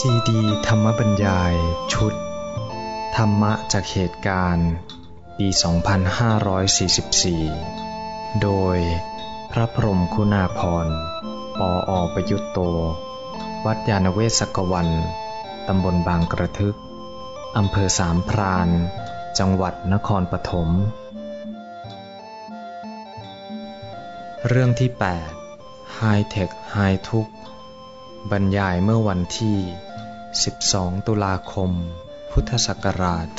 ซีดีธรรมบรรยาย ชุด ธรรมะจากเหตุการณ์ ปี 2544 โดยพระพรมคุณาพรปออประยุตโต วัดยาณเวศกวัน ตำบลบางกระทึก อำเภอสามพราน จังหวัดนครปฐม เรื่องที่ 8 High Tech High ทุก บรรยายเมื่อวันที่ 12 ตุลาคม พุทธศักราช 2544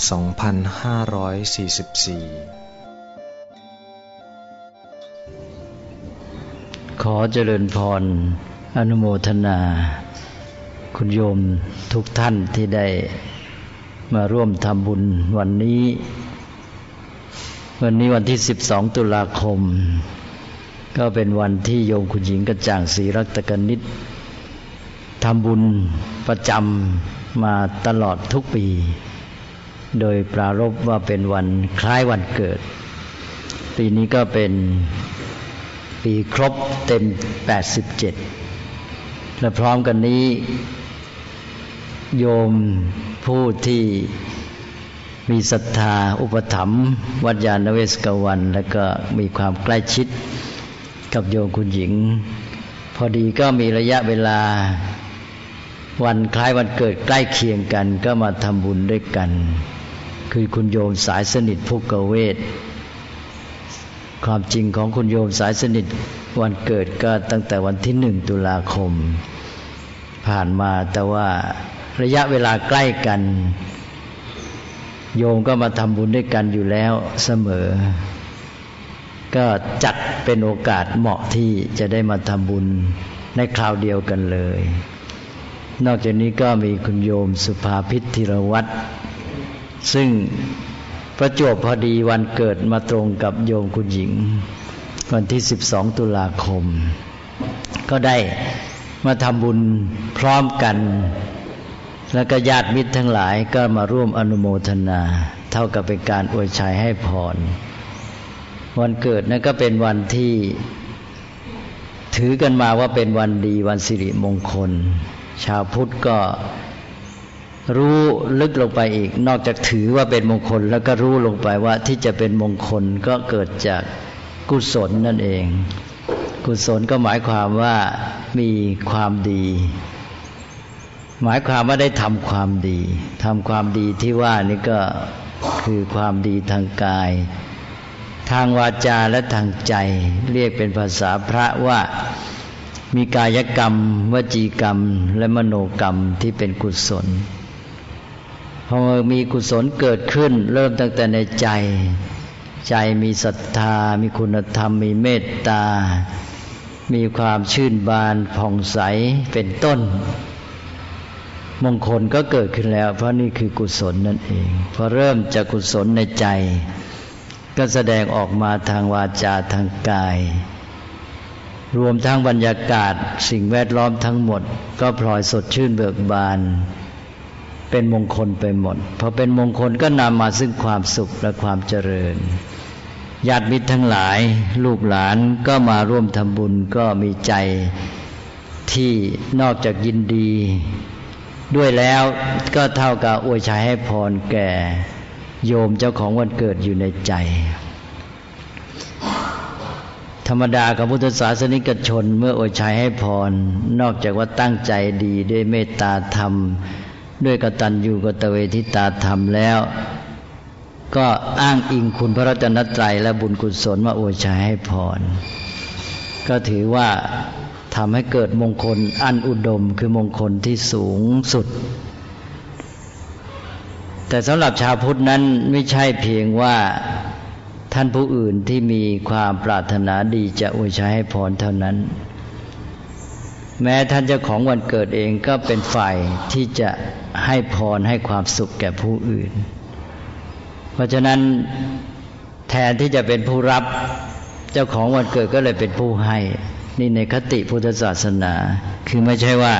ขอเจริญพร อนุโมทนา คุณโยมทุกท่านที่ได้มาร่วมทำบุญวันนี้ วันนี้วันที่ 12 ตุลาคม ก็เป็นวันที่โยมคุณหญิงกระจ่างศรีรัตกนิษฐ์ ทำบุญประจำมาตลอดทุกปี โดยปรารบว่าเป็นวันคล้ายวันเกิด ปีนี้ก็เป็นปีครบเต็ม 87 และพร้อมกันนี้ โยมผู้ที่มีศรัทธาอุปถัมภ์วัดยาณเวศกวัน แล้วก็มีความใกล้ชิดกับโยมคุณหญิง พอดีก็มีระยะเวลา วันคล้ายวันเกิดใกล้เคียงกันก็มาทำบุญด้วยกัน คือคุณโยมสายสนิทภูกเวทความจริงของคุณโยมสายสนิทวันเกิดก็ตั้งแต่วันที่หนึ่งตุลาคม ผ่านมาแต่ว่าระยะเวลาใกล้กัน โยมก็มาทำบุญด้วยกันอยู่แล้วเสมอ ก็จัดเป็นโอกาสเหมาะที่จะได้มาทำบุญในคราวเดียวกันเลย นอกจากนี้ก็มีคุณโยมสุภาพิธิรวัตรซึ่งประจวบพอดีวันเกิดมาตรงกับโยมคุณหญิง วันที่ 12 ตุลาคม ก็ได้มาทำบุญพร้อมกัน แล้วก็ญาติมิตรทั้งหลายก็มาร่วมอนุโมทนา เท่ากับเป็นการอวยชัยให้พร วันเกิดนั่นก็เป็นวันที่ถือกันมาว่าเป็นวันดีวันสิริมงคล ชาวพุทธก็รู้ลึกลงไปอีก นอกจากถือว่าเป็นมงคล แล้วก็รู้ลงไปว่าที่จะเป็นมงคลก็เกิดจากกุศลนั่นเอง กุศลก็หมายความว่ามีความดี หมายความว่าได้ทำความดีทำความดีที่ว่านี่ก็คือความดีทางกาย ทางวาจาและทางใจ เรียกเป็นภาษาพระว่า มีกายกรรม วจีกรรม และมโนกรรมที่เป็นกุศลพอมีกุศลเกิดขึ้น เริ่มตั้งแต่ในใจ ใจมีศรัทธา มีคุณธรรม มีเมตตา มีความชื่นบานผ่องใสเป็นต้น มงคลก็เกิดขึ้นแล้ว เพราะนี่คือกุศลนั่นเอง พอเริ่มจากกุศลในใจ ก็แสดงออกมาทางวาจาทางกาย รวมทั้งบรรยากาศสิ่งแวดล้อมทั้งหมด ก็พลอยสดชื่นเบิกบาน เป็นมงคลไปหมดพอเป็นมงคลก็นำมาซึ่งความสุขและความเจริญญาติมิตรทั้งหลาย ลูกหลานก็มาร่วมทำบุญก็มีใจที่นอกจากยินดี ด้วยแล้วก็เท่ากับอวยชัยให้พรแก่ โยมเจ้าของวันเกิดอยู่ในใจ ธรรมดากับพุทธศาสนิกชน เมื่อโอชัยให้พร นอกจากว่าตั้งใจดีด้วยเมตตาธรรม ด้วยกตัญญูกตเวทิตาธรรมแล้ว ก็อ้างอิงคุณพระรัตนตรัยและบุญกุศลมาอชัยให้พร ก็ถือว่าทำให้เกิดมงคลอันอุดมคือมงคลที่สูงสุด แต่สำหรับชาวพุทธนั้นไม่ใช่เพียงว่า ท่านผู้อื่นที่มีความปรารถนาดีจะอวยชัยให้พรเท่านั้น แม้ท่านเจ้าของวันเกิดเองก็เป็นฝ่ายที่จะให้พรให้ความสุขแก่ผู้อื่น เพราะฉะนั้นแทนที่จะเป็นผู้รับเจ้าของวันเกิดก็เลยเป็นผู้ให้ นี่ในคติพุทธศาสนา คือไม่ใช่ว่า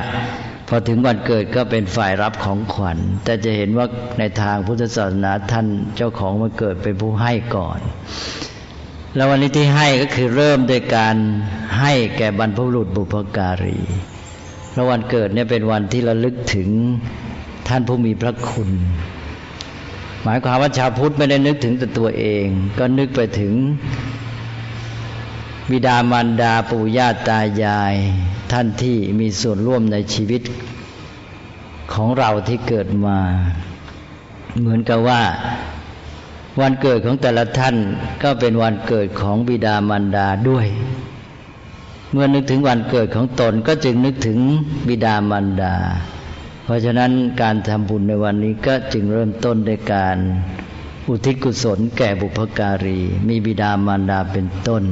พอถึงวันเกิดก็เป็นฝ่ายรับของขวัญ แต่จะเห็นว่าในทางพุทธศาสนาท่านเจ้าของวันเกิดเป็นผู้ให้ก่อน แล้ววันนี้ที่ให้ก็คือเริ่มโดยการให้แก่บรรพบุรุษบุพการีราะวันเกิดเนี่ยเป็นวันที่ระลึกถึงท่านผู้มีพระคุณ หมายความว่าชาวพุทธไม่ได้นึกถึงแต่ตัวเอง ก็นึกไปถึง บิดามารดาปู่ย่าตายาย ท่านที่มีส่วนร่วมในชีวิต ของเราที่เกิดมา เหมือนกับว่า วันเกิดของแต่ละท่านก็เป็นวันเกิดของบิดามารดาด้วย เมื่อนึกถึงวันเกิดของตนก็จึงนึกถึงบิดามารดา เพราะฉะนั้นการทำบุญในวันนี้ก็จึงเริ่มต้นด้วยการอุทิศกุศลแก่บุพการี มีบิดามารดาเป็นต้น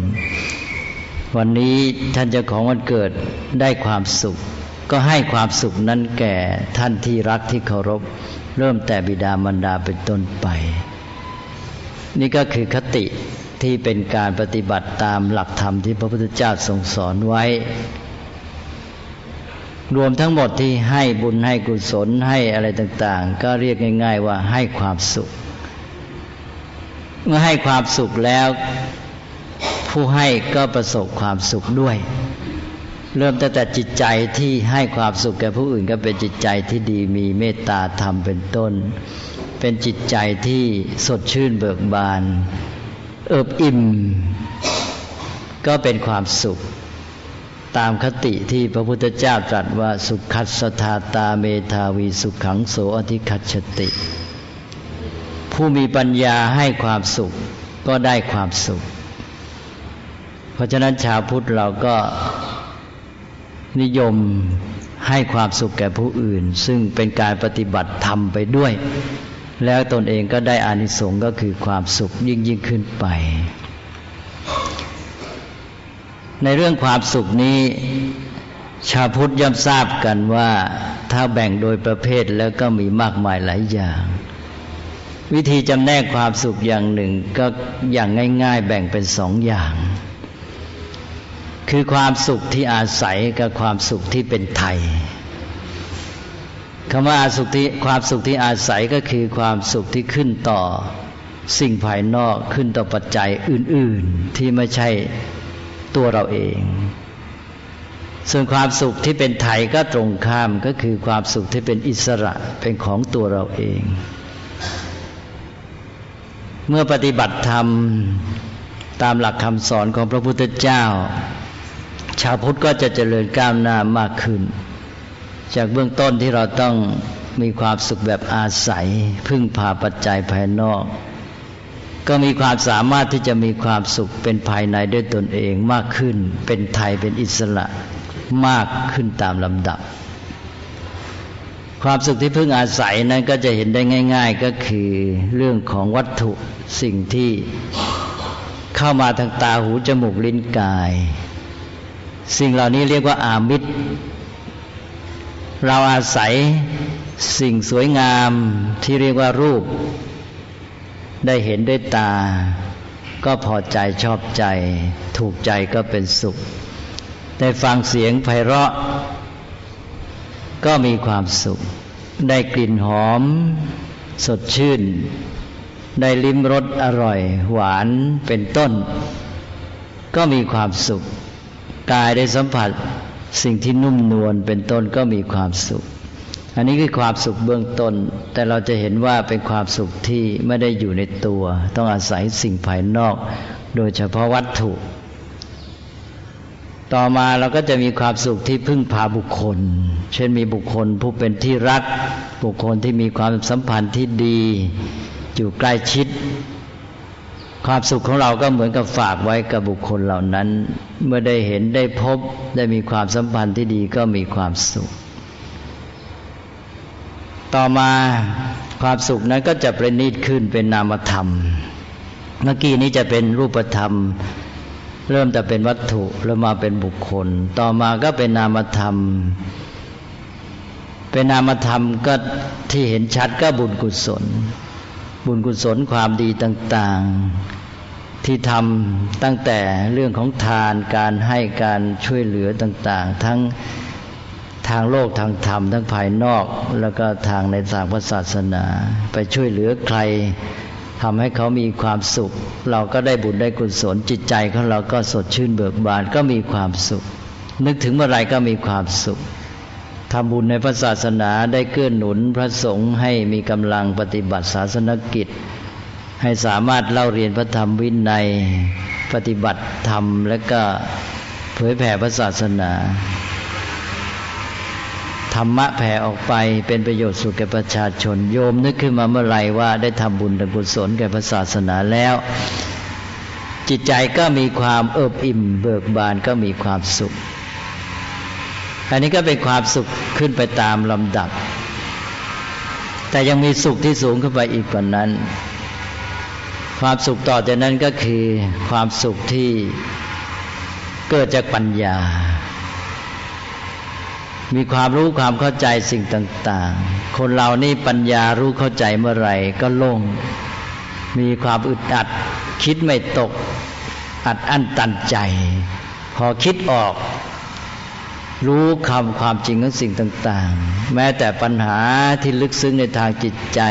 วันนี้ท่านเจ้าของวันเกิดได้ความสุข ก็ให้ความสุขนั้นแก่ท่านที่รักที่เคารพ เริ่มแต่บิดามารดาเป็นต้นไป นี่ก็คือคติที่เป็นการปฏิบัติตามหลักธรรมที่พระพุทธเจ้าทรงสอนไว้ รวมทั้งหมดที่ให้บุญให้กุศลให้อะไรต่าง ๆ ก็เรียกง่าย ๆ ว่าให้ความสุข เมื่อให้ความสุขแล้ว ผู้ให้ก็ประสบความสุขด้วย เริ่มตั้งแต่จิตใจที่ให้ความสุขแก่ผู้อื่นก็เป็นจิตใจที่ดีมีเมตตาธรรมเป็นต้น เป็นจิตใจที่สดชื่นเบิกบาน เอิบอิ่ม ก็เป็นความสุข ตามคติที่พระพุทธเจ้าตรัสว่าสุขัสธาตาเมธาวีสุขขังโสอธิคัชติ ผู้มีปัญญาให้ความสุขก็ได้ความสุข เพราะฉะนั้นชาวพุทธเราก็นิยมให้ความสุขแก่ผู้อื่น ซึ่งเป็นการปฏิบัติธรรมไปด้วย แล้วตนเองก็ได้อานิสงส์ก็คือความสุขยิ่งยิ่งขึ้นไป ในเรื่องความสุขนี้ ชาวพุทธย่อมทราบกันว่าถ้าแบ่งโดยประเภทแล้วก็มีมากมายหลายอย่าง วิธีจำแนกความสุขอย่างหนึ่งก็อย่างง่าย ๆ แบ่งเป็นสองอย่าง คือความสุขที่อาศัยกับความสุขที่เป็นไทยคำว่าสุขที่ความสุขที่อาศัยก็คือความสุขที่ขึ้นต่อ สิ่งภายนอกขึ้นต่อปัจจัยอื่น ๆ ที่ไม่ใช่ตัวเราเอง ส่วนความสุขที่เป็นไทยก็ตรงข้ามก็คือความสุขที่เป็นอิสระเป็นของตัวเราเอง เมื่อปฏิบัติธรรมตามหลักคำสอนของพระพุทธเจ้า ชาวพุทธก็จะเจริญก้าวหน้ามากขึ้น จากเบื้องต้นที่เราต้องมีความสุขแบบอาศัย พึ่งพาปัจจัยภายนอก ก็มีความสามารถที่จะมีความสุขเป็นภายในด้วยตนเองมากขึ้น เป็นไทยเป็นอิสระมากขึ้นตามลำดับ ความสุขที่พึ่งอาศัยนั้นก็จะเห็นได้ง่าย ๆ ก็คือเรื่องของวัตถุสิ่งที่เข้ามาทางตาหูจมูกลิ้นกาย สิ่งเหล่านี้เรียกว่าอามิตร เราอาศัยสิ่งสวยงามที่เรียกว่ารูป ได้เห็นด้วยตา ก็พอใจชอบใจ ถูกใจก็เป็นสุข ได้ฟังเสียงไพเราะ ก็มีความสุข ได้กลิ่นหอม สดชื่น ได้ลิ้มรสอร่อย หวานเป็นต้น ก็มีความสุข กายได้สัมผัสสิ่งที่นุ่มนวลเป็นต้นก็มีความสุข อันนี้คือความสุขเบื้องต้น แต่เราจะเห็นว่าเป็นความสุขที่ไม่ได้อยู่ในตัว ต้องอาศัยสิ่งภายนอก โดยเฉพาะวัตถุ ต่อมาเราก็จะมีความสุขที่พึ่งพาบุคคล เช่นมีบุคคลผู้เป็นที่รัก บุคคลที่มีความสัมพันธ์ที่ดี อยู่ใกล้ชิด ความสุขของเราก็เหมือนกับฝากไว้กับบุคคลเหล่านั้น เมื่อได้เห็นได้พบได้มีความสัมพันธ์ที่ดีก็มีความสุข ต่อมาความสุขนั้นก็จะประณีตขึ้นเป็นนามธรรม เมื่อกี้นี้จะเป็นรูปธรรม เริ่มแต่เป็นวัตถุแล้วมาเป็นบุคคล ต่อมาก็เป็นนามธรรม เป็นนามธรรมก็ที่เห็นชัดก็บุญกุศล บุญกุศลความดีต่างๆ ที่ทำตั้งแต่เรื่องของทานการให้การช่วยเหลือต่างๆ ทั้งทางโลกทางธรรมทั้งภายนอก แล้วก็ทางในทางพระศาสนา ไปช่วยเหลือใครทำให้เขามีความสุข เราก็ได้บุญได้กุศลจิตใจของเราก็สดชื่นเบิกบานก็มีความสุข นึกถึงเมื่อไรก็มีความสุข ทำบุญในพระศาสนาได้เกื้อหนุนพระสงฆ์ให้มีกำลังปฏิบัติศาสนกิจ ให้สามารถเล่าเรียนพระธรรมวินัยปฏิบัติธรรม และก็เผยแผ่พระศาสนาธรรมะแผ่ออกไปเป็นประโยชน์สุขแก่ประชาชน โยมนึกขึ้นมาเมื่อไหร่ว่าได้ทำบุญทำกุศลแก่พระศาสนาแล้ว จิตใจก็มีความเอิบอิ่มเบิกบานก็มีความสุข อันนี้ก็เป็นความสุขขึ้นไปตามลำดับ แต่ยังมีสุขที่สูงขึ้นไปอีกกว่านั้น ความสุขต่อจากนั้นก็คือความสุขที่เกิดจากปัญญา มีความรู้ความเข้าใจสิ่งต่าง ๆ คนเรานี่ปัญญารู้เข้าใจเมื่อไหร่ก็โล่ง มีความอึดอัด คิดไม่ตก อัดอั้นตันใจ พอคิดออก รู้คำความจริงของสิ่งต่าง ๆ แม้แต่ปัญหาที่ลึกซึ้งในทางจิตใจ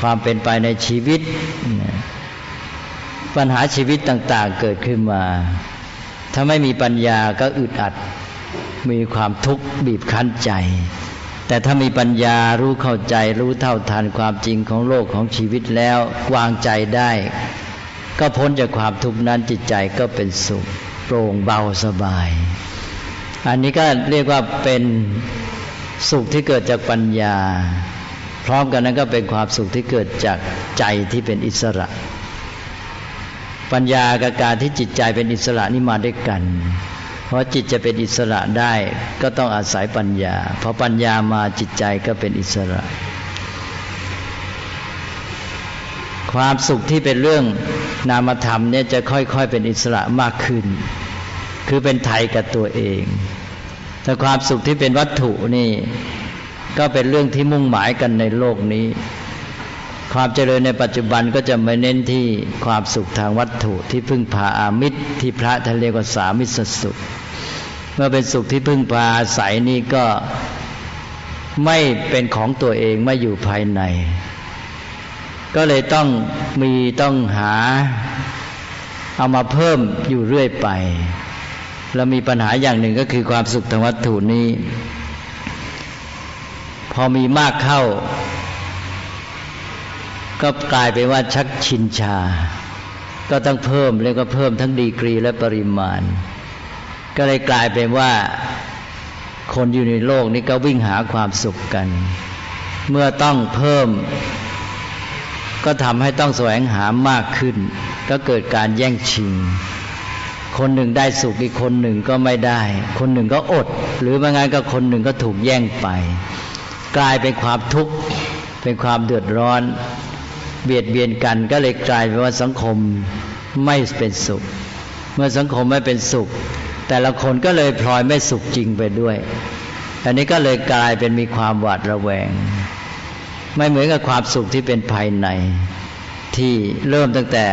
ความเป็นไปในชีวิต ปัญหาชีวิตต่าง ๆ เกิดขึ้นมา ถ้าไม่มีปัญญาก็อึดอัด มีความทุกข์บีบคั้นใจ แต่ถ้ามีปัญญารู้เข้าใจรู้เท่าทันความจริงของโลกของชีวิตแล้ววางใจได้ ก็พ้นจากความทุกข์นั้นจิตใจก็เป็นสุขโปร่งเบาสบาย อันนี้ก็เรียกว่าเป็นสุขที่เกิดจากปัญญา พร้อมกันนั้นก็เป็นความสุขที่เกิดจากใจที่เป็นอิสระ ปัญญากับการที่จิตใจเป็นอิสระนี่มาด้วยกัน เพราะจิตจะเป็นอิสระได้ก็ต้องอาศัยปัญญาพอปัญญามาจิตใจก็เป็นอิสระ ความสุขที่เป็นเรื่องนามธรรมเนี่ยจะค่อยๆเป็นอิสระมากขึ้น คือเป็นไทยกับตัวเอง แต่ความสุขที่เป็นวัตถุนี่ ก็เป็นเรื่องที่มุ่งหมายกันในโลกนี้ ความเจริญในปัจจุบันก็จะไม่เน้นที่ความสุขทางวัตถุที่พึ่งพาอามิตรที่พระท่านเรียกว่าสามิสสุข เมื่อเป็นสุขที่พึ่งพาอาศัยนี่ก็ไม่เป็นของตัวเองไม่อยู่ภายใน ก็เลยต้องมีต้องหาเอามาเพิ่มอยู่เรื่อยไป แล้วมีปัญหาอย่างหนึ่งก็คือความสุขทางวัตถุนี้ พอมีมากเข้า ก็กลายเป็นว่าชักชินชา ก็ต้องเพิ่มเรียกว่าเพิ่มทั้งดีกรีและปริมาณ ก็เลยกลายเป็นว่าคนอยู่ในโลกนี้ก็วิ่งหาความสุขกัน เมื่อต้องเพิ่ม ก็ทำให้ต้องแสวงหามากขึ้น ก็เกิดการแย่งชิง คนหนึ่งได้สุขอีกคนหนึ่งก็ไม่ได้ คนหนึ่งก็อด หรือไม่งั้นก็คนหนึ่งก็ถูกแย่งไป กลายเป็นความทุกข์เป็นความเดือดร้อน เบียดเบียนกันก็เลยกลายเป็นว่าสังคมไม่เป็นสุข เมื่อสังคมไม่เป็นสุข แต่ละคนก็เลยพลอยไม่สุขจริงไปด้วยอันนี้ก็เลยกลายเป็นมีความหวาดระแวง ไม่เหมือนกับความสุขที่เป็นภายใน ที่เริ่มตั้งแต่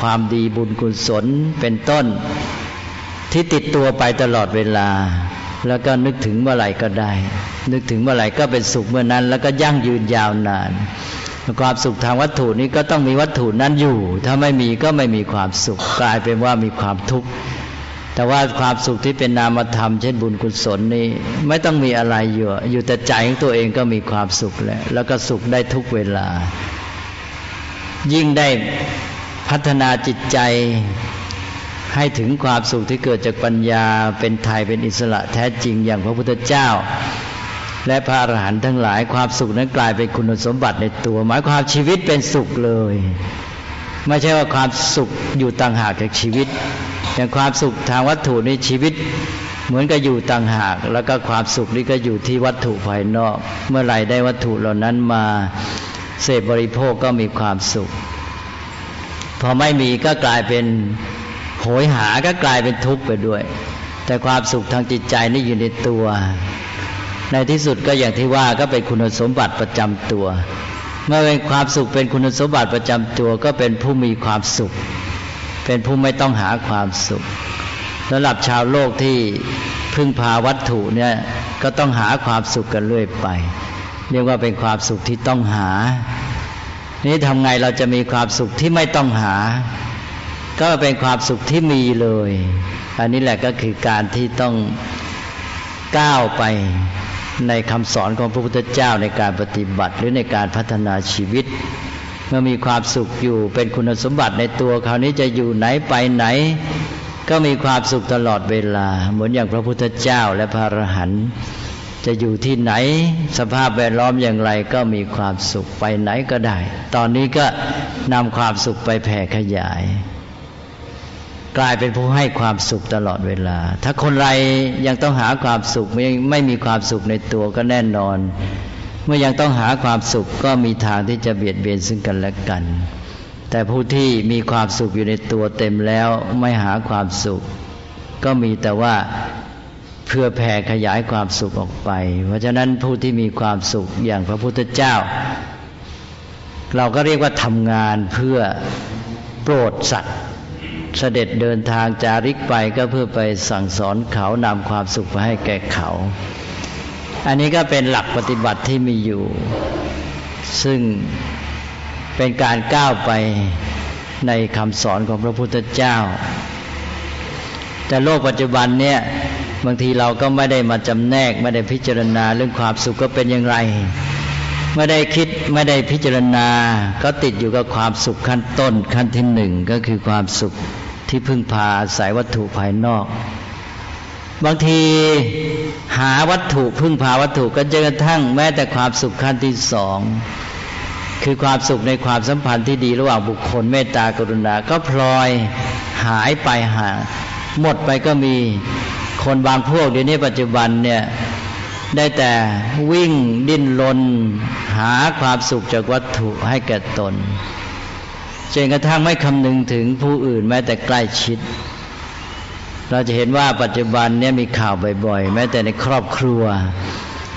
ความดีบุญกุศลเป็นต้น ที่ติดตัวไปตลอดเวลา แล้วก็นึกถึงเมื่อไหร่ก็ได้ นึกถึงเมื่อไหร่ก็เป็นสุขเมื่อนั้น แล้วก็ยั่งยืนยาวนานความสุขทางวัตถุนี้ก็ต้องมีวัตถุนั้นอยู่ ถ้าไม่มีก็ไม่มีความสุขกลายเป็นว่ามีความทุกข์แต่ว่าความสุขที่เป็นนามธรรมเช่นบุญกุศลนี้ไม่ต้องมีอะไรอยู่อยู่แต่ใจของตัวเองก็มีความสุขแล้วแล้วก็สุขได้ทุกเวลา ยิ่งได้พัฒนาจิตใจให้ถึงความสุขที่เกิดจากปัญญาเป็นไทยเป็นอิสระแท้จริงอย่างพระพุทธเจ้า และพระอรหันต์ทั้งหลายความสุขนั้นกลายเป็นคุณสมบัติในตัว หมายความชีวิตเป็นสุขเลย ไม่ใช่ว่าความสุขอยู่ต่างหากจากชีวิต อย่างความสุขทางวัตถุในชีวิต เหมือนกับอยู่ต่างหาก แล้วก็ความสุขนี้ก็อยู่ที่วัตถุภายนอก เมื่อไหร่ได้วัตถุเหล่านั้นมา เสพบริโภคก็มีความสุข พอไม่มีก็กลายเป็นโหยหาก็กลายเป็นทุกข์ไปด้วย แต่ความสุขทางจิตใจนี่อยู่ในตัว ในที่สุดก็อย่างที่ว่าก็เป็นคุณสมบัติประจำตัว เมื่อเป็นความสุขเป็นคุณสมบัติประจำตัว ก็เป็นผู้มีความสุข เป็นผู้ไม่ต้องหาความสุขสำหรับชาวโลกที่พึ่งพาวัตถุเนี่ยก็ต้องหาความสุขกันเรื่อยไป เรียกว่าเป็นความสุขที่ต้องหา นี้ทำไงเราจะมีความสุขที่ไม่ต้องหา ก็เป็นความสุขที่มีเลย อันนี้แหละก็คือการที่ต้องก้าวไปในคำสอนของพระพุทธเจ้าในการปฏิบัติ หรือในการพัฒนาชีวิต เมื่อมีความสุขอยู่เป็นคุณสมบัติในตัวคราวนี้จะอยู่ไหนไปไหน ก็มีความสุขตลอดเวลา เหมือนอย่างพระพุทธเจ้าและพระอรหันต์ จะอยู่ที่ไหน สภาพแวดล้อมอย่างไรก็มีความสุขไปไหนก็ได้ ตอนนี้ก็นำความสุขไปแผ่ขยาย กลายเป็นผู้ให้ความสุขตลอดเวลา ถ้าคนไรยังต้องหาความสุขไม่ไม่มีความสุขในตัวก็แน่นอน เมื่อยังต้องหาความสุขก็มีทางที่จะเบียดเบียนซึ่งกันและกัน แต่ผู้ที่มีความสุขอยู่ในตัวเต็มแล้วไม่หาความสุข ก็มีแต่ว่า เพื่อแผ่ขยายความสุขออกไป เพราะฉะนั้นผู้ที่มีความสุขอย่างพระพุทธเจ้า เราก็เรียกว่าทำงานเพื่อโปรดสัตว์ เสด็จเดินทางจาริกไปก็เพื่อไปสั่งสอนเขานำความสุขไปให้แก่เขา อันนี้ก็เป็นหลักปฏิบัติที่มีอยู่ ซึ่งเป็นการก้าวไปในคำสอนของพระพุทธเจ้า แต่โลกปัจจุบันเนี่ย บางทีเราก็ไม่ได้มาจำแนก ไม่ได้พิจารณาเรื่องความสุขก็เป็นอย่างไรไม่ได้คิดไม่ได้พิจารณา ก็ติดอยู่กับความสุขขั้นต้นขั้นที่หนึ่งก็คือความสุขที่พึ่งพาอาศัยวัตถุภายนอก บางทีหาวัตถุพึ่งพาวัตถุก็จนกระทั่งแม้แต่ความสุขขั้นที่สองคือความสุขในความสัมพันธ์ที่ดีระหว่างบุคคลเมตตากรุณา ก็พลอยหายไปหาหมดไปก็มี คนบางพวกเดี๋ยวนี้ปัจจุบันเนี่ยได้แต่วิ่งดิ้นรนหาความสุขจากวัตถุให้แก่ตนจนกระทั่งไม่คำนึงถึงผู้อื่นแม้แต่ใกล้ชิด เราจะเห็นว่าปัจจุบันเนี่ยมีข่าวบ่อยๆ แม้แต่ในครอบครัว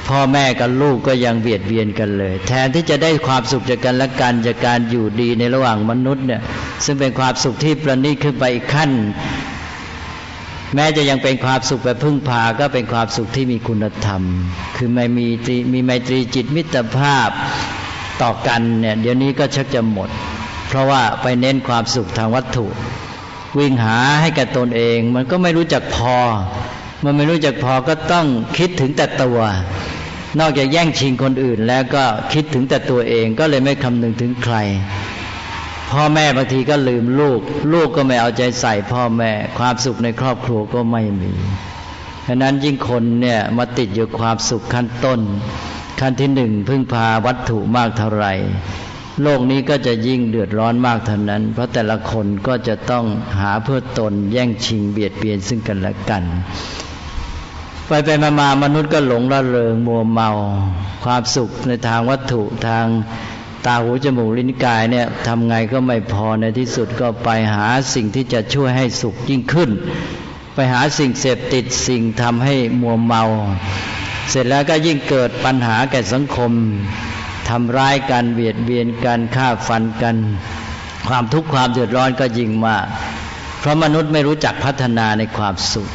พ่อแม่กับลูกก็ยังเบียดเบียนกันเลย แทนที่จะได้ความสุขจากกันและกันจากการอยู่ดีในระหว่างมนุษย์เนี่ยซึ่งเป็นความสุขที่ประณีตขึ้นไปอีกขั้น แม้จะยังเป็นความสุขแบบพึ่งพาก็เป็นความสุขที่มีคุณธรรม คือไม่มีมีไมตรีจิตมิตรภาพต่อกันเนี่ยเดี๋ยวนี้ก็ชักจะหมด เพราะว่าไปเน้นความสุขทางวัตถุ วิ่งหาให้กับตนเอง มันก็ไม่รู้จักพอ มันไม่รู้จักพอก็ต้องคิดถึงแต่ตัว นอกจากแย่งชิงคนอื่นแล้วก็คิดถึงแต่ตัวเองก็เลยไม่คำนึงถึงใคร พ่อแม่บางทีก็ลืมลูก ลูกก็ไม่เอาใจใส่พ่อแม่ ความสุขในครอบครัวก็ไม่มีฉะนั้นยิ่งคนเนี่ยมาติดอยู่ความสุขขั้นต้น ขั้นที่หนึ่งพึ่งพาวัตถุมากเท่าไหร่โลกนี้ก็จะยิ่งเดือดร้อนมากเท่านั้น เพราะแต่ละคนก็จะต้องหาเพื่อตนแย่งชิงเบียดเบียนซึ่งกันและกัน ไปไปมามามนุษย์ก็หลงละเริงมัวเมา ความสุขในทางวัตถุทาง ตาหูจมูกลิ้นกายเนี่ยทำไงก็ไม่พอในที่สุดก็ไปหาสิ่งที่จะช่วยให้สุขยิ่งขึ้น ไปหาสิ่งเสพติดสิ่งทำให้มัวเมา เสร็จแล้วก็ยิ่งเกิดปัญหาแก่สังคมทำร้ายกันเบียดเบียนกันฆ่าฟันกัน ความทุกข์ความเดือดร้อนก็ยิ่งมาก เพราะมนุษย์ไม่รู้จักพัฒนาในความสุข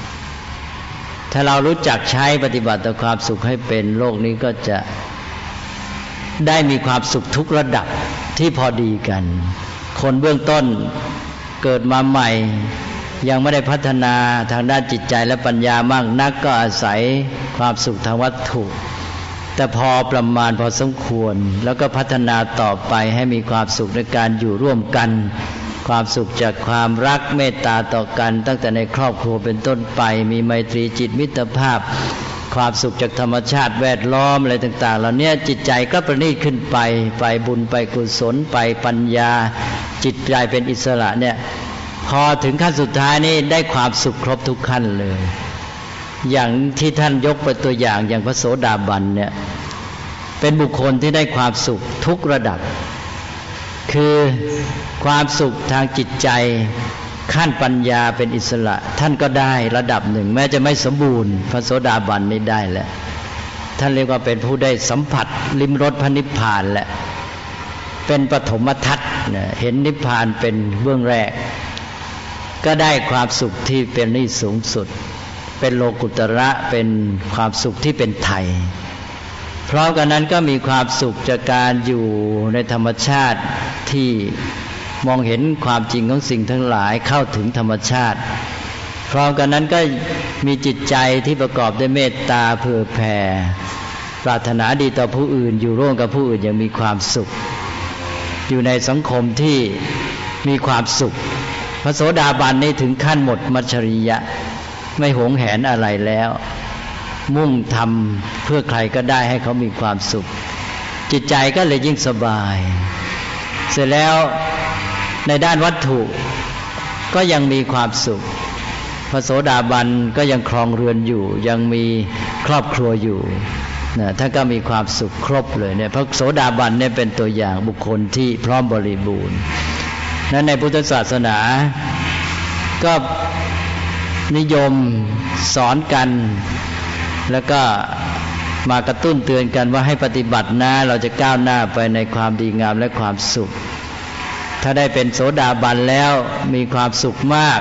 ถ้าเรารู้จักใช้ปฏิบัติต่อความสุขให้เป็นโลกนี้ก็จะ ได้มีความสุขทุกระดับที่พอดีกัน คนเบื้องต้นเกิดมาใหม่ ยังไม่ได้พัฒนาทางด้านจิตใจและปัญญามากนักก็อาศัยความสุขทางวัตถุ แต่พอประมาณพอสมควร แล้วก็พัฒนาต่อไปให้มีความสุขในการอยู่ร่วมกัน ความสุขจากความรักเมตตาต่อกัน ตั้งแต่ในครอบครัวเป็นต้นไป มีไมตรีจิตมิตรภาพ ความสุขจากธรรมชาติแวดล้อมอะไรต่างๆเหล่านี้จิตใจก็ประณีตขึ้นไป ไปบุญไปกุศลไปปัญญา จิตใจเป็นอิสระเนี่ยพอถึงขั้นสุดท้ายนี่ได้ความสุขครบทุกขั้นเลย อย่างที่ท่านยกไปตัวอย่างอย่างพระโสดาบันเนี่ยเป็นบุคคลที่ได้ความสุขทุกระดับ คือความสุขทางจิตใจ ขั้นปัญญาเป็นอิสระ ท่านก็ได้ระดับหนึ่ง แม้จะไม่สมบูรณ์ พระโสดาบันนี่ได้แหละท่านเรียกว่าเป็นผู้ได้สัมผัส ลิมรสพระนิพพานแหละเป็นปฐมทัศน์เห็นนิพพานเป็นเบื้องแรก ก็ได้ความสุขที่เป็นนี่สูงสุด เป็นโลกุตระเป็นความสุขที่เป็นไทยเพราะกันนั้นก็มีความสุขจากการอยู่ในธรรมชาติที่ มองเห็นความจริงของสิ่งทั้งหลายเข้าถึงธรรมชาติ พร้อมกันนั้นก็มีจิตใจที่ประกอบด้วยเมตตาเผื่อแผ่ปรารถนาดีต่อผู้อื่น อยู่ร่วมกับผู้อื่นยังมีความสุข อยู่ในสังคมที่มีความสุข พระโสดาบันนี้ถึงขั้นหมดมัจฉริยะ ไม่หวงแหนอะไรแล้ว มุ่งทำเพื่อใครก็ได้ให้เขามีความสุข จิตใจก็เลยยิ่งสบาย เสร็จแล้ว ในด้านวัตถุก็ยังมีความสุข พระโสดาบันก็ยังครองเรือนอยู่ ยังมีครอบครัวอยู่นะท่านก็มีความสุขครบเลยเนี่ยพระโสดาบันเนี่ยเป็นตัวอย่างบุคคลที่พร้อมบริบูรณ์นั้นในพุทธศาสนาก็นิยมสอนกัน แล้วก็มากระตุ้นเตือนกันว่าให้ปฏิบัตินะเราจะก้าวหน้าไปในความดีงามและความสุข ถ้าได้เป็นโสดาบันแล้วมีความสุขมาก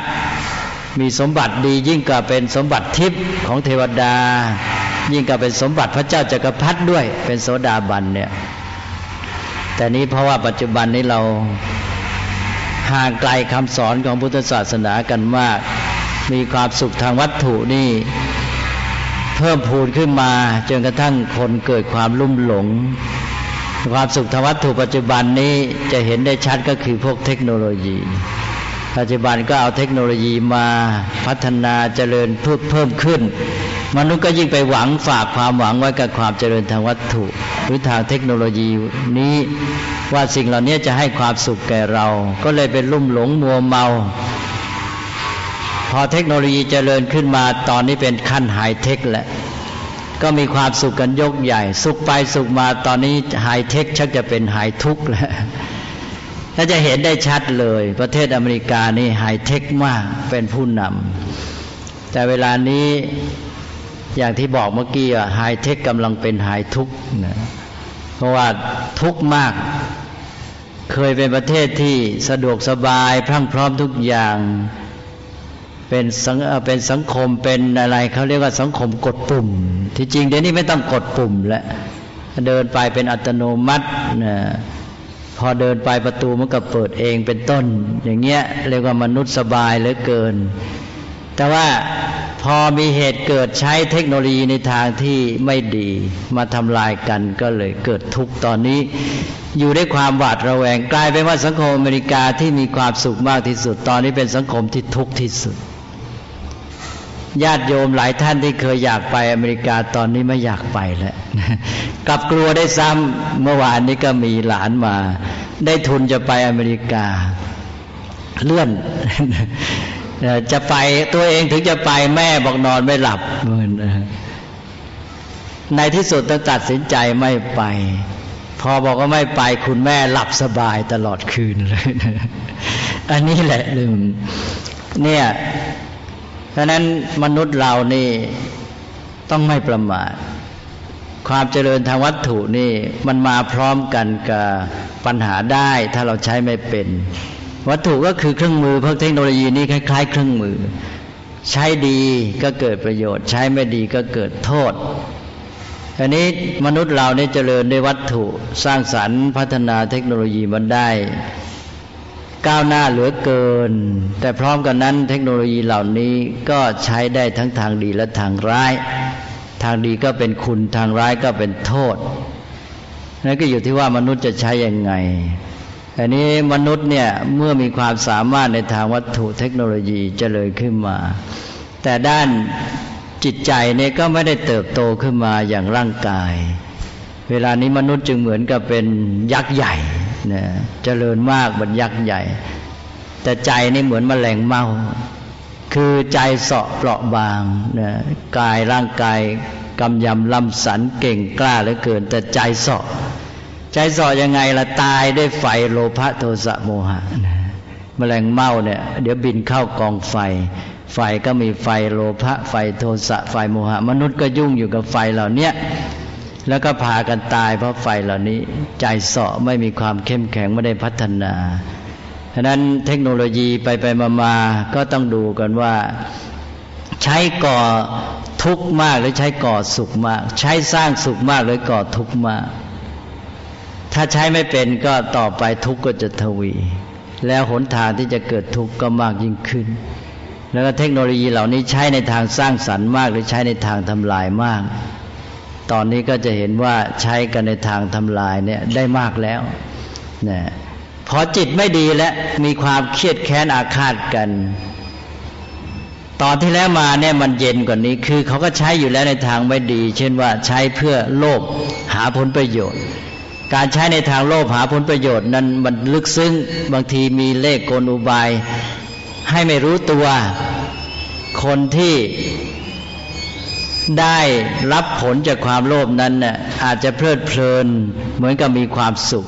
มีสมบัติดียิ่งกว่าเป็นสมบัติทิพย์ของเทวดา ยิ่งกว่าเป็นสมบัติพระเจ้าจักรพรรดิด้วย เป็นโสดาบันเนี่ยแต่นี้เพราะว่าปัจจุบันนี้เราห่างไกลคำสอนของพุทธศาสนากันมาก มีความสุขทางวัตถุนี่ เพิ่มพูนขึ้นมาจนกระทั่งคนเกิดความลุ่มหลง ความสุขทางวัตถุปัจจุบันนี้จะเห็นได้ชัดก็คือพวกเทคโนโลยี ปัจจุบันก็เอาเทคโนโลยีมาพัฒนาเจริญเพิ่มเพิ่มขึ้น มนุษย์ก็ยิ่งไปหวังฝากความหวังไว้กับความเจริญทางวัตถุหรือทางเทคโนโลยีนี้ว่าสิ่งเหล่านี้จะให้ความสุขแก่เรา ก็เลยเป็นลุ่มหลงมัวเมา พอเทคโนโลยีเจริญขึ้นมาตอนนี้เป็นขั้นไฮเทคแหละ ก็มีความสุขกันยกใหญ่ สุขไปสุขมาตอนนี้ไฮเทคชักจะเป็นไฮทุกข์แล้วถ้าจะเห็นได้ชัดเลย ประเทศอเมริกานี่ไฮเทคมากเป็นผู้นำแต่เวลานี้อย่างที่บอกเมื่อกี้อะไฮเทคกำลังเป็นไฮทุกข์นะเพราะว่าทุกข์มาก เคยเป็นประเทศที่สะดวกสบายพรั่งพร้อมทุกอย่าง เป็นสังเป็นสังคมเป็นอะไรเขาเรียกว่าสังคมกดปุ่ม ที่จริงเดี๋ยวนี้ไม่ต้องกดปุ่มแล้วเดินไปเป็นอัตโนมัตินะพอเดินไปประตูมันก็เปิดเองเป็นต้น อย่างเงี้ยเรียกว่ามนุษย์สบายเหลือเกิน แต่ว่าพอมีเหตุเกิดใช้เทคโนโลยีในทางที่ไม่ดีมาทำลายกันก็เลยเกิดทุกข์ตอนนี้ อยู่ด้วยความหวาดระแวงกลายเป็นว่าสังคมอเมริกาที่มีความสุขมากที่สุด ตอนนี้เป็นสังคมที่ทุกข์ที่สุด ญาติโยมหลายท่านที่เคยอยากไปอเมริกาตอนนี้ไม่อยากไปแล้วกลับกลัวได้ซ้ำเมื่อวานนี้ก็มีหลานมา ได้ทุนจะไปอเมริกา เลื่อนจะไปตัวเองถึงจะไปแม่บอกนอนไม่หลับในที่สุดต้องตัดสินใจไม่ไป พอบอกว่าไม่ไปคุณแม่หลับสบายตลอดคืนเลย อันนี้แหละลืมเนี่ย เพราะนั้นมนุษย์เรานี่ต้องไม่ประมาท ความเจริญทางวัตถุนี่มันมาพร้อมกันกับปัญหาได้ถ้าเราใช้ไม่เป็น วัตถุก็คือเครื่องมือพวกเทคโนโลยีนี้คล้ายๆ เครื่องมือ ใช้ดีก็เกิดประโยชน์ ใช้ไม่ดีก็เกิดโทษอันนี้มนุษย์เราเนี่ยเจริญด้วยวัตถุสร้างสรรค์พัฒนาเทคโนโลยีมันได้ ก้าวหน้าเหลือเกิน แต่พร้อมกันนั้นเทคโนโลยีเหล่านี้ก็ใช้ได้ทั้งทางดีและทางร้าย ทางดีก็เป็นคุณทางร้ายก็เป็นโทษนั่นก็อยู่ที่ว่ามนุษย์จะใช้ยังไงอันนี้มนุษย์เนี่ยเมื่อมีความสามารถในทางวัตถุเทคโนโลยีเจริญขึ้นมา แต่ด้านจิตใจเนี่ยก็ไม่ได้เติบโตขึ้นมาอย่างร่างกาย เวลานี้มนุษย์จึงเหมือนกับเป็นยักษ์ใหญ่ นะเจริญมากเหมือนยักษ์ใหญ่ แต่ใจนี่เหมือนมแมลงเมาคือใจเสาะเปราะบางนะกายร่างกายกำยำลำสันเก่งกล้าเหลือเกิน แต่ใจเสาะ ใจสอยังไงละตายด้วยไฟโลภะโทสะโมหะแมลงเมาเนี่ย เดี๋ยวบินเข้ากองไฟ ไฟก็มีไฟโลภะไฟโทสะไฟโมหะ มนุษย์ก็ยุ่งอยู่กับไฟเหล่านี้ แล้วก็พากันตายเพราะไฟเหล่านี้ ใจเสาะไม่มีความเข้มแข็งไม่ได้พัฒนาฉะนั้นเทคโนโลยีไปไปมามาก็ต้องดูกันว่า ใช้ก่อทุกข์มากหรือใช้ก่อสุขมาก ใช้สร้างสุขมากหรือก่อทุกข์มาก ถ้าใช้ไม่เป็นก็ต่อไปทุกข์ก็จะทวี แล้วหนทางที่จะเกิดทุกข์ก็มากยิ่งขึ้น แล้วก็เทคโนโลยีเหล่านี้ใช้ในทางสร้างสรรค์มาก หรือใช้ในทางทำลายมาก ตอนนี้ก็จะเห็นว่าใช้กันในทางทำลายเนี่ยได้มากแล้วนะพอจิตไม่ดีแล้วมีความเครียดแค้นอาฆาตกัน ตอนที่แล้วมาเนี่ยมันเย็นกว่านี้ คือเขาก็ใช้อยู่แล้วในทางไม่ดี เช่นว่าใช้เพื่อโลภหาผลประโยชน์ การใช้ในทางโลภหาผลประโยชน์นั้นมันลึกซึ้งบางทีมีเลขกลอุบายให้ไม่รู้ตัว คนที่ ได้รับผลจากความโลภนั้นน่ะอาจจะเพลิดเพลิน เหมือนกับมีความสุข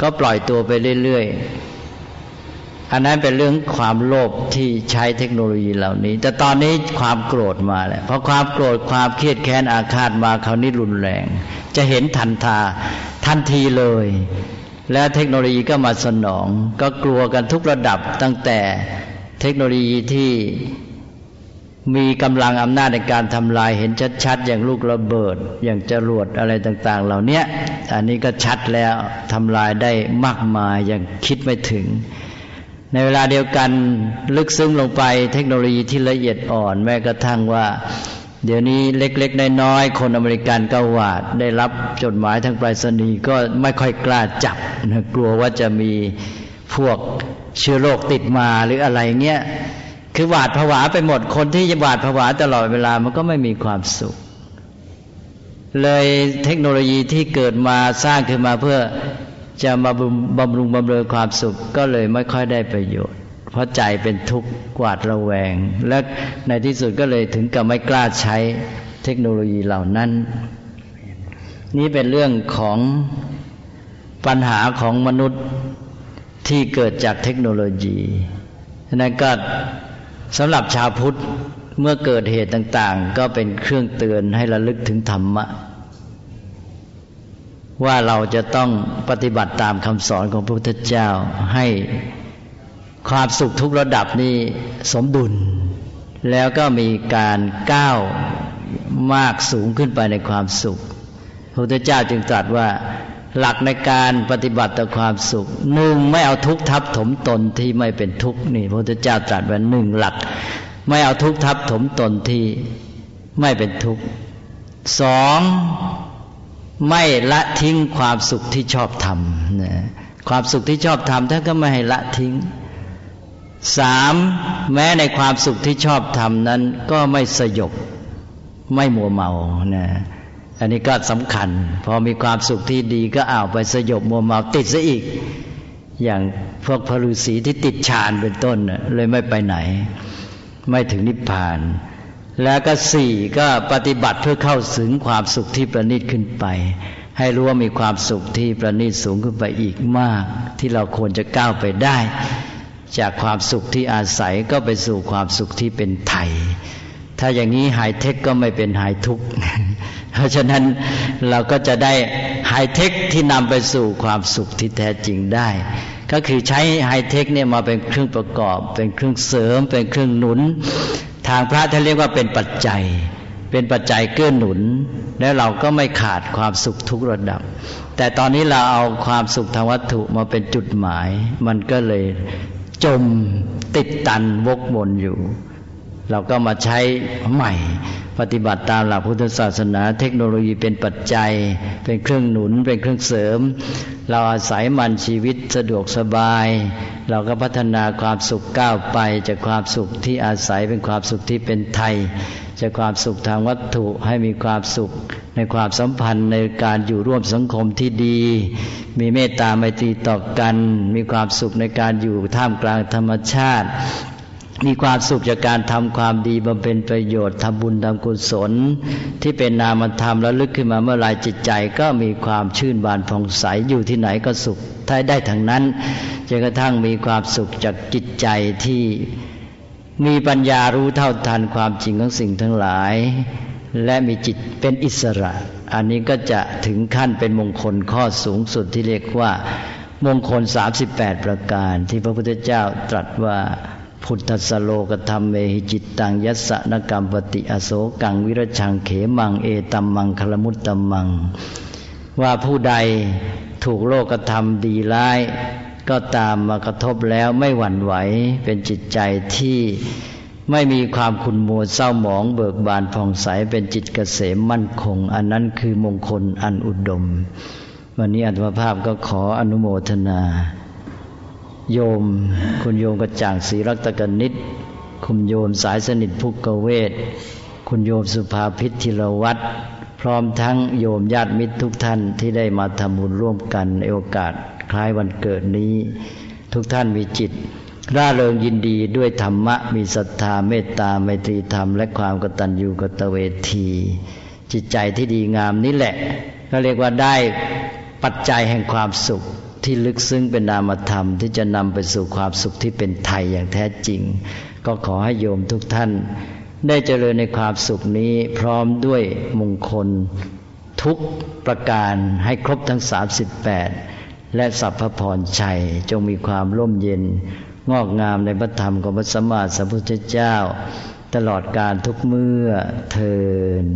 ก็ปล่อยตัวไปเรื่อยๆ อันนั้นเป็นเรื่องความโลภที่ใช้เทคโนโลยีเหล่านี้ แต่ตอนนี้ความโกรธมาแล้วพอความโกรธความเครียดแค้นอาฆาตมาคราวนี้รุนแรง จะเห็นทันทาทันทีเลย และเทคโนโลยีก็มาสนอง ก็กลัวกันทุกระดับตั้งแต่เทคโนโลยีที่ มีกำลังอำนาจในการทำลายเห็นชัดๆ อย่างลูกระเบิด อย่างจรวดอะไรต่างๆ เหล่านี้อันนี้ก็ชัดแล้วทำลายได้มากมายอย่างคิดไม่ถึง ในเวลาเดียวกันลึกซึ้งลงไปเทคโนโลยีที่ละเอียดอ่อน แม้กระทั่งว่า เดี๋ยวนี้เล็กๆน้อยๆคนอเมริกันก็หวาด ได้รับจดหมายทางไปรษณีย์ก็ไม่ค่อยกล้าจับนะกลัวว่าจะมีพวกเชื้อโรคติดมาหรืออะไรเงี้ย คือหวาดผวาไปหมดคนที่หวาดผวาตลอดเวลามันก็ไม่มีความสุข เลยเทคโนโลยีที่เกิดมาสร้างขึ้นมาเพื่อจะมาบำรุงบำเรอความสุขก็เลยไม่ค่อยได้ประโยชน์ เพราะใจเป็นทุกข์กวาดระแวง และในที่สุดก็เลยถึงกับไม่กล้าใช้เทคโนโลยีเหล่านั้น นี่เป็นเรื่องของปัญหาของมนุษย์ที่เกิดจากเทคโนโลยีนั้นก็ สำหรับชาวพุทธเมื่อเกิดเหตุต่าง ๆ ก็เป็นเครื่องเตือนให้ระลึกถึงธรรมะ ว่าเราจะต้องปฏิบัติตามคำสอนของพระพุทธเจ้าให้ความสุขทุกระดับนี้สมดุล แล้วก็มีการก้าวมากสูงขึ้นไปในความสุขพระพุทธเจ้าจึงตรัสว่า หลักในการปฏิบัติต่อความสุขหนึ่งไม่เอาทุกข์ทับถมตนที่ไม่เป็นทุกข์นี่พระพุทธเจ้าตรัสว่าหนึ่งหลัก ไม่เอาทุกข์ทับถมตนที่ไม่เป็นทุกข์สองไม่ละทิ้งความสุขที่ชอบทำนะความสุขที่ชอบทำท่านก็ไม่ให้ละทิ้งสามแม้ในความสุขที่ชอบทำนั้น ก็ไม่สยบไม่มัวเมานะ อันนี้ก็สำคัญ พอมีความสุขที่ดีก็อ้าวไปสยบมัวเมาติดซะอีก อย่างพวกพระฤษีที่ติดฌานเป็นต้นเลยไม่ไปไหน ไม่ถึงนิพพาน แล้วก็สี่ก็ปฏิบัติเพื่อเข้าถึงความสุขที่ประณีตขึ้นไป ให้รู้ว่ามีความสุขที่ประณีตสูงขึ้นไปอีกมาก ที่เราควรจะก้าวไปได้ จากความสุขที่อาศัยก็ไปสู่ความสุขที่เป็นไทยถ้าอย่างนี้หายเทคก็ไม่เป็นหายทุกข์ เพราะฉะนั้นเราก็จะได้ไฮเทคที่นำไปสู่ความสุขที่แท้จริงได้ ก็คือใช้ไฮเทคเนี่ยมาเป็นเครื่องประกอบ เป็นเครื่องเสริม เป็นเครื่องหนุน ทางพระท่านเรียกว่าเป็นปัจจัย เป็นปัจจัยเกื้อหนุน แล้วเราก็ไม่ขาดความสุขทุกระดับ แต่ตอนนี้เราเอาความสุขทางวัตถุมาเป็นจุดหมาย มันก็เลยจมติดตันวกวนอยู่ เราก็มาใช้ใหม่ ปฏิบัติตามหลักพุทธศาสนา เทคโนโลยีเป็นปัจจัย เป็นเครื่องหนุน เป็นเครื่องเสริม เราอาศัยมันชีวิตสะดวกสบาย เราก็พัฒนาความสุขก้าวไปจากความสุขที่อาศัยเป็นความสุขที่เป็นไทยจากความสุขทางวัตถุให้มีความสุขในความสัมพันธ์ในการอยู่ร่วมสังคมที่ดี มีเมตตาไมตรีต่อกัน มีความสุขในการอยู่ท่ามกลางธรรมชาติ มีความสุขจากการทำความดีบำเพ็ญประโยชน์ทำบุญทำกุศล ที่เป็นนามธรรมแล้วลึกขึ้นมาเมื่อไรจิตใจก็มีความชื่นบานผ่องใสอยู่ที่ไหนก็สุขถ้าได้ทั้งนั้นจนกระทั่งมีความสุขจากจิตใจที่มีปัญญารู้เท่าทันความจริงของสิ่งทั้งหลาย และมีจิตเป็นอิสระ อันนี้ก็จะถึงขั้นเป็นมงคลข้อสูงสุดที่เรียกว่า มงคล 38 ประการ ที่พระพุทธเจ้าตรัสว่า พุทธสโลกธรรมเมหิจิตตังยัสสนกรรมปฏิอโศกังวิรชังเขมังเอตัมมังคลมุตตัมมัง ว่าผู้ใดถูกโลกธรรมดีร้าย ก็ตามมากระทบแล้วไม่หวั่นไหวเป็นจิตใจที่ไม่มีความขุนมัวเศร้าหมองเบิกบานผ่องใสเป็นจิตเกษมมั่นคง อันนั้นคือมงคลอันอุดม วันนี้อัตมภาพก็ขออนุโมทนา โยม คุณโยมกระจ่างศรีรัตกนิตคุณโยมสายสนิทพุกเวทคุณโยมสุภาพิธิรวัตรพร้อมทั้งโยมญาติมิตรทุกท่านที่ได้มาทำบุญร่วมกันในโอกาสคล้ายวันเกิดนี้ ทุกท่านมีจิต ร่าเริงยินดีด้วยธรรมะมีศรัทธาเมตตาไมตรีธรรม และความกตัญญูกตเวที จิตใจที่ดีงามนี้แหละ ก็เรียกว่าได้ปัจจัยแห่งความสุข ที่ลึกซึ้งเป็นนามธรรม ที่จะนำไปสู่ความสุขที่เป็นไทยอย่างแท้จริง ก็ขอให้โยมทุกท่าน ได้เจริญในความสุขนี้พร้อมด้วยมงคล ทุกประการให้ครบทั้ง 38 และสัพพพรชัยจงมีความร่มเย็น งอกงามในพระธรรมของพระสัมมาสัมพุทธเจ้า ตลอดการทุกเมื่อเทิน